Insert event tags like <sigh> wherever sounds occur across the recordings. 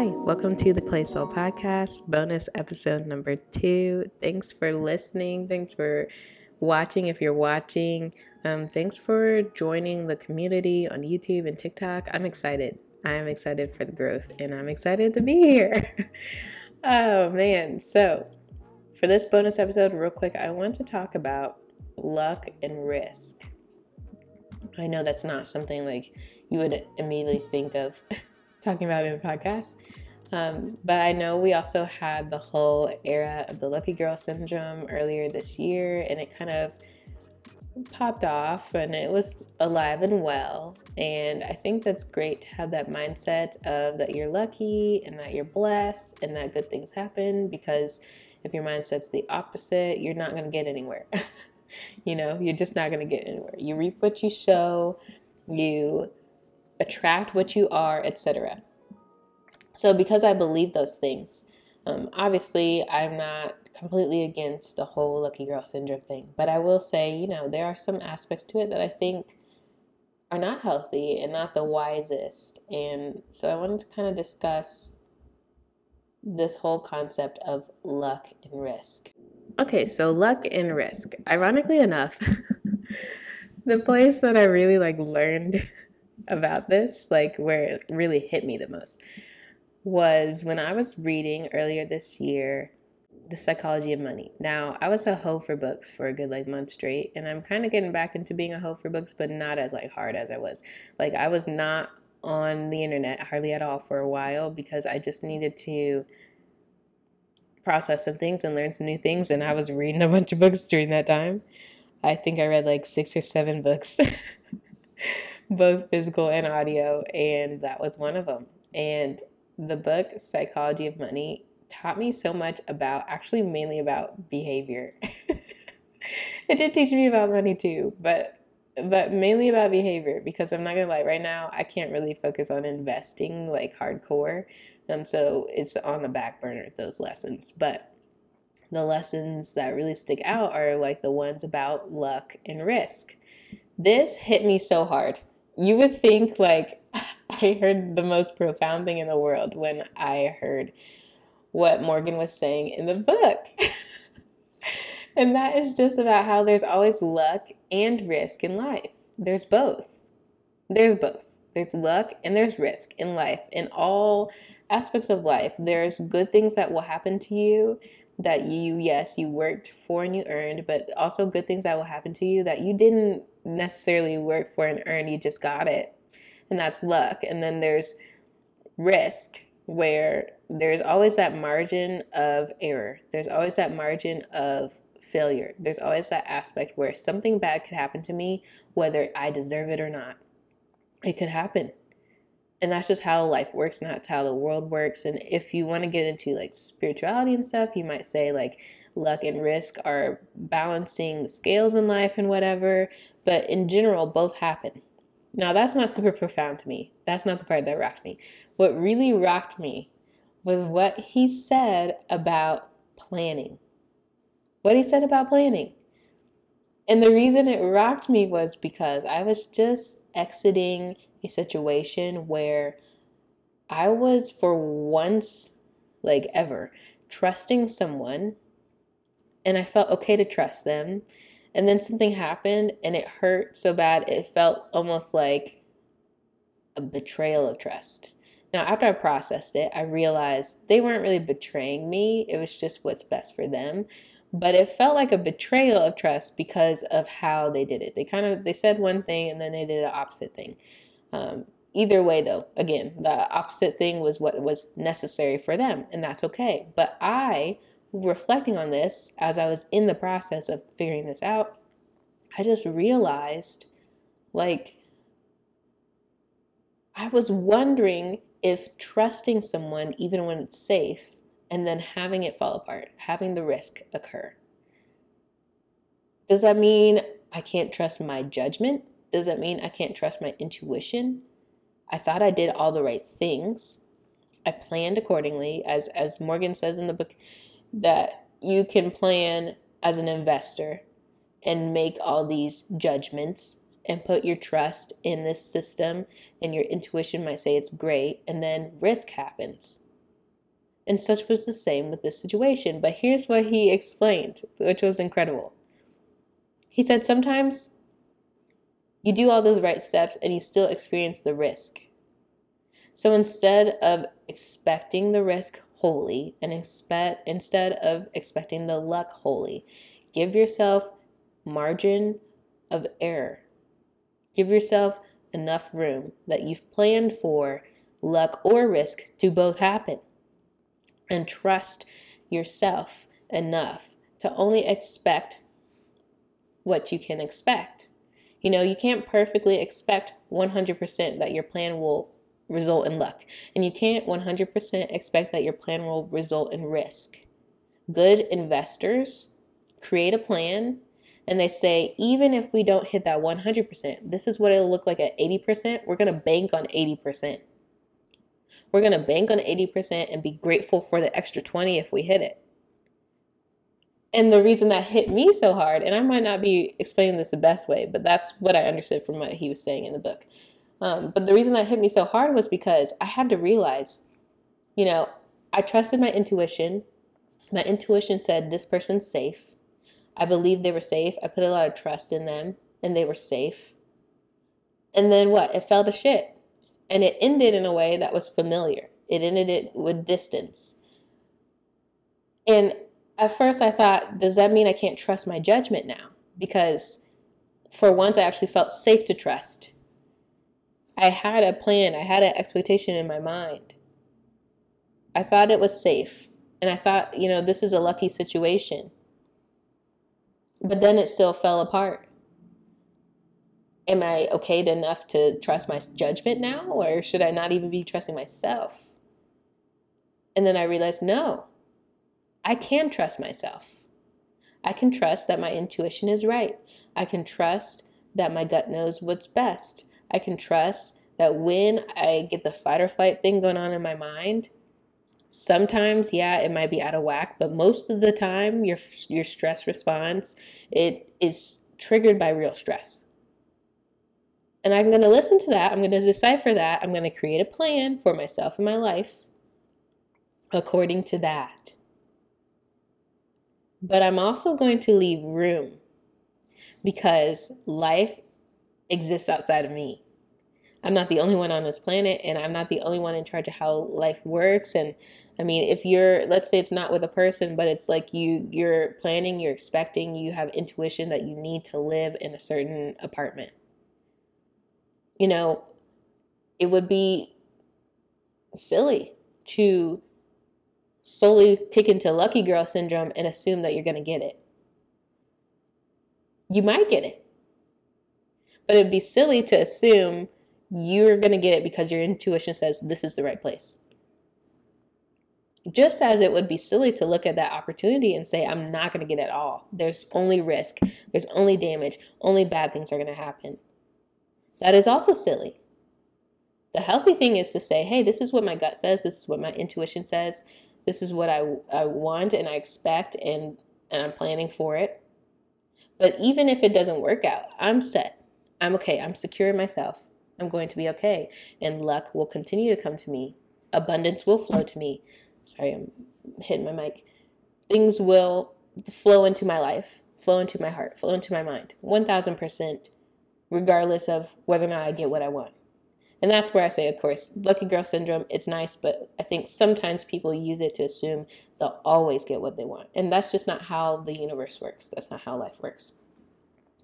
Hi, welcome to the Clay Soul Podcast, bonus episode number two. Thanks for listening. Thanks for watching if you're watching. Um, thanks for joining the community on YouTube and TikTok. I'm excited. I'm excited for the growth and I'm excited to be here. <laughs> oh man. So, for this bonus episode, real quick, I want to talk about luck and risk. I know that's not something like you would immediately think of <laughs> talking about in a podcast. Um, but I know we also had the whole era of the lucky girl syndrome earlier this year, and it kind of popped off and it was alive and well. And I think that's great to have that mindset of that you're lucky and that you're blessed and that good things happen because if your mindset's the opposite, you're not going to get anywhere. <laughs> you know, you're just not going to get anywhere. You reap what you sow, you attract what you are, etc. So, because I believe those things, um, obviously, I'm not completely against the whole lucky girl syndrome thing, but I will say, you know, there are some aspects to it that I think are not healthy and not the wisest. And so, I wanted to kind of discuss this whole concept of luck and risk. Okay, so luck and risk. Ironically enough, <laughs> the place that I really like learned <laughs> about this, like where it really hit me the most, was when I was reading earlier this year the psychology of money. Now, I was a hoe for books for a good like month straight, and I'm kind of getting back into being a hoe for books, but not as like hard as I was. Like I was not on the internet hardly at all for a while because I just needed to process some things and learn some new things, and I was reading a bunch of books during that time. I think I read like six or seven books, <laughs> both physical and audio, and that was one of them. And the book Psychology of Money taught me so much about actually mainly about behavior. <laughs> it did teach me about money too, but but mainly about behavior because I'm not gonna lie, right now I can't really focus on investing like hardcore. Um so it's on the back burner those lessons. But the lessons that really stick out are like the ones about luck and risk. This hit me so hard. You would think like <laughs> I heard the most profound thing in the world when I heard what Morgan was saying in the book. <laughs> and that is just about how there's always luck and risk in life. There's both. There's both. There's luck and there's risk in life. In all aspects of life, there's good things that will happen to you that you, yes, you worked for and you earned, but also good things that will happen to you that you didn't necessarily work for and earn, you just got it. And that's luck. And then there's risk where there's always that margin of error. There's always that margin of failure. There's always that aspect where something bad could happen to me, whether I deserve it or not. It could happen. And that's just how life works, and that's how the world works. And if you want to get into like spirituality and stuff, you might say like luck and risk are balancing scales in life and whatever. But in general, both happen. Now, that's not super profound to me. That's not the part that rocked me. What really rocked me was what he said about planning. What he said about planning. And the reason it rocked me was because I was just exiting a situation where I was, for once, like ever, trusting someone and I felt okay to trust them and then something happened and it hurt so bad, it felt almost like a betrayal of trust. Now, after I processed it, I realized they weren't really betraying me, it was just what's best for them. But it felt like a betrayal of trust because of how they did it. They kind of they said one thing and then they did the opposite thing. Um, either way, though, again, the opposite thing was what was necessary for them, and that's okay. But I reflecting on this as I was in the process of figuring this out, I just realized like I was wondering if trusting someone, even when it's safe, and then having it fall apart, having the risk occur. Does that mean I can't trust my judgment? Does that mean I can't trust my intuition? I thought I did all the right things. I planned accordingly, as as Morgan says in the book that you can plan as an investor and make all these judgments and put your trust in this system and your intuition might say it's great and then risk happens And such was the same with this situation. But here's what he explained, which was incredible. He said, Sometimes you do all those right steps and you still experience the risk. So instead of expecting the risk wholly and expect instead of expecting the luck wholly, give yourself margin of error. Give yourself enough room that you've planned for luck or risk to both happen. And trust yourself enough to only expect what you can expect. You know, you can't perfectly expect 100% that your plan will result in luck, and you can't 100% expect that your plan will result in risk. Good investors create a plan and they say, even if we don't hit that 100%, this is what it'll look like at 80%. We're to bank on 80%. We're to bank on 80% and be grateful for the extra 20 if we hit it. And the reason that hit me so hard, and I might not be explaining this the best way, but that's what I understood from what he was saying in the book. Um, but the reason that hit me so hard was because I had to realize, you know, I trusted my intuition. My intuition said this person's safe. I believed they were safe. I put a lot of trust in them and they were safe. And then what? It fell to shit. And it ended in a way that was familiar. It ended it with distance. And at first I thought, does that mean I can't trust my judgment now? Because for once I actually felt safe to trust. I had a plan, I had an expectation in my mind. I thought it was safe. And I thought, you know, this is a lucky situation. But then it still fell apart. Am I okay enough to trust my judgment now, or should I not even be trusting myself? And then I realized no, I can trust myself. I can trust that my intuition is right. I can trust that my gut knows what's best. I can trust that when I get the fight or flight thing going on in my mind, sometimes yeah it might be out of whack but most of the time your your stress response it is triggered by real stress and i'm going to listen to that i'm going to decipher that i'm going to create a plan for myself and my life according to that but i'm also going to leave room because life exists outside of me I'm not the only one on this planet and I'm not the only one in charge of how life works and I mean if you're let's say it's not with a person but it's like you you're planning, you're expecting, you have intuition that you need to live in a certain apartment. You know, it would be silly to solely kick into lucky girl syndrome and assume that you're going to get it. You might get it. But it'd be silly to assume you're going to get it because your intuition says this is the right place. Just as it would be silly to look at that opportunity and say, I'm not going to get it all. There's only risk, there's only damage, only bad things are going to happen. That is also silly. The healthy thing is to say, hey, this is what my gut says, this is what my intuition says, this is what I, I want and I expect, and, and I'm planning for it. But even if it doesn't work out, I'm set. I'm okay. I'm secure in myself. I'm going to be okay. And luck will continue to come to me. Abundance will flow to me. Sorry, I'm hitting my mic. Things will flow into my life, flow into my heart, flow into my mind. 1000%, regardless of whether or not I get what I want. And that's where I say, of course, lucky girl syndrome, it's nice, but I think sometimes people use it to assume they'll always get what they want. And that's just not how the universe works. That's not how life works.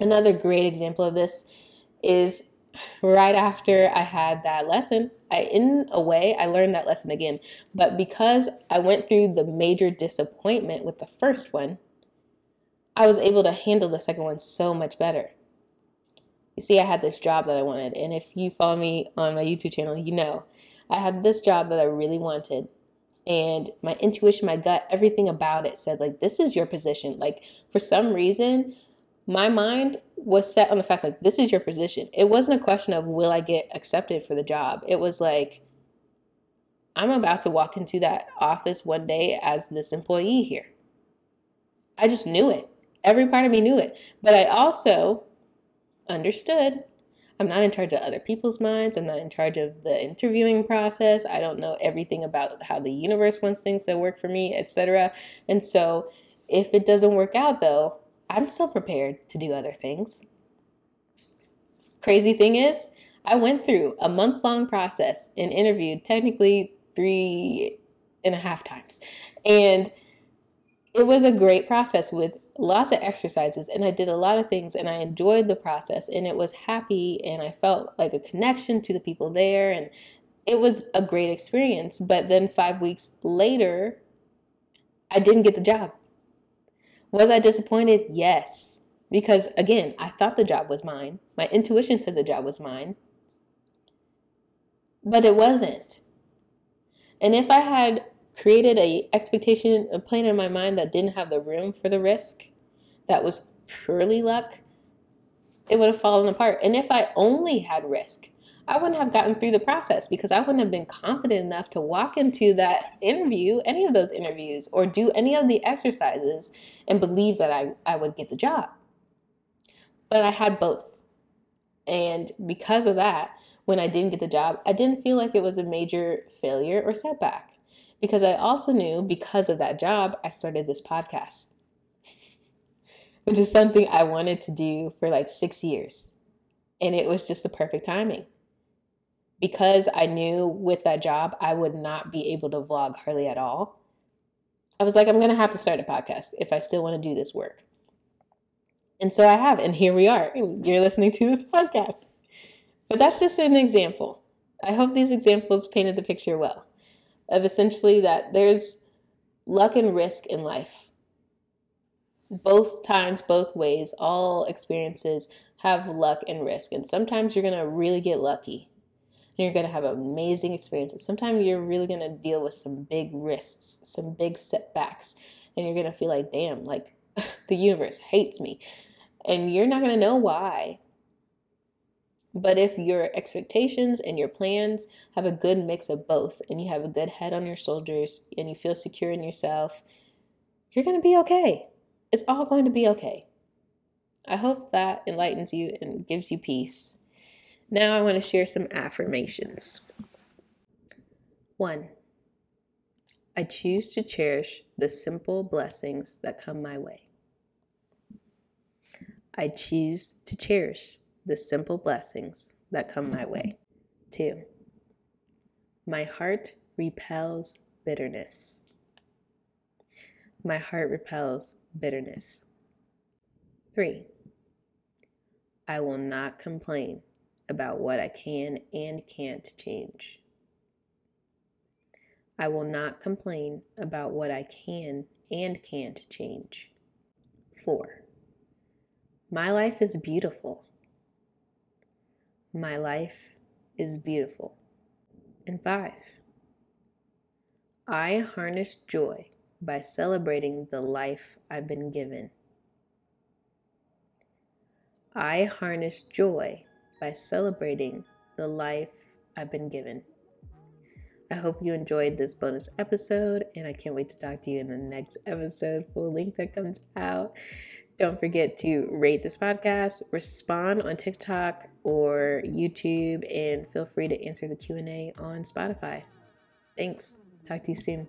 Another great example of this is right after I had that lesson, I in a way I learned that lesson again. But because I went through the major disappointment with the first one, I was able to handle the second one so much better. You see, I had this job that I wanted, and if you follow me on my YouTube channel, you know I had this job that I really wanted. And my intuition, my gut, everything about it said, like, this is your position. Like, for some reason, my mind was set on the fact like this is your position. It wasn't a question of will I get accepted for the job. It was like I'm about to walk into that office one day as this employee here. I just knew it. Every part of me knew it. But I also understood I'm not in charge of other people's minds. I'm not in charge of the interviewing process. I don't know everything about how the universe wants things to work for me, etc. And so if it doesn't work out though, I'm still prepared to do other things. Crazy thing is, I went through a month long process and interviewed technically three and a half times. And it was a great process with lots of exercises and I did a lot of things and I enjoyed the process and it was happy and I felt like a connection to the people there and it was a great experience. But then 5 weeks later I didn't get the job. Was I disappointed? Yes. Because again, I thought the job was mine. My intuition said the job was mine. But it wasn't. And if I had created a expectation, a plan in my mind that didn't have the room for the risk, that was purely luck, it would have fallen apart. And if I only had risk, I wouldn't have gotten through the process because I wouldn't have been confident enough to walk into that interview, any of those interviews, or do any of the exercises and believe that I, I would get the job. But I had both. And because of that, when I didn't get the job, I didn't feel like it was a major failure or setback because I also knew because of that job, I started this podcast, <laughs> which is something I wanted to do for like six years. And it was just the perfect timing. Because I knew with that job, I would not be able to vlog hardly at all. I was like, I'm going to have to start a podcast if I still want to do this work. And so I have, and here we are. You're listening to this podcast. But that's just an example. I hope these examples painted the picture well of essentially that there's luck and risk in life. Both times, both ways, all experiences have luck and risk. And sometimes you're going to really get lucky and you're going to have amazing experiences. Sometimes you're really going to deal with some big risks, some big setbacks, and you're going to feel like, damn, like <laughs> the universe hates me. And you're not going to know why but if your expectations and your plans have a good mix of both, and you have a good head on your shoulders, and you feel secure in yourself, you're going to be okay. It's all going to be okay. I hope that enlightens you and gives you peace. Now, I want to share some affirmations. One, I choose to cherish the simple blessings that come my way. I choose to cherish the simple blessings that come my way. Two, my heart repels bitterness. My heart repels bitterness. Three, I will not complain about what I can and can't change. I will not complain about what I can and can't change. Four, my life is beautiful. My life is beautiful. And five, I harness joy by celebrating the life I've been given. I harness joy by celebrating the life I've been given. I hope you enjoyed this bonus episode, and I can't wait to talk to you in the next episode, full link that comes out. Don't forget to rate this podcast, respond on TikTok or YouTube, and feel free to answer the Q&A on Spotify. Thanks. Talk to you soon.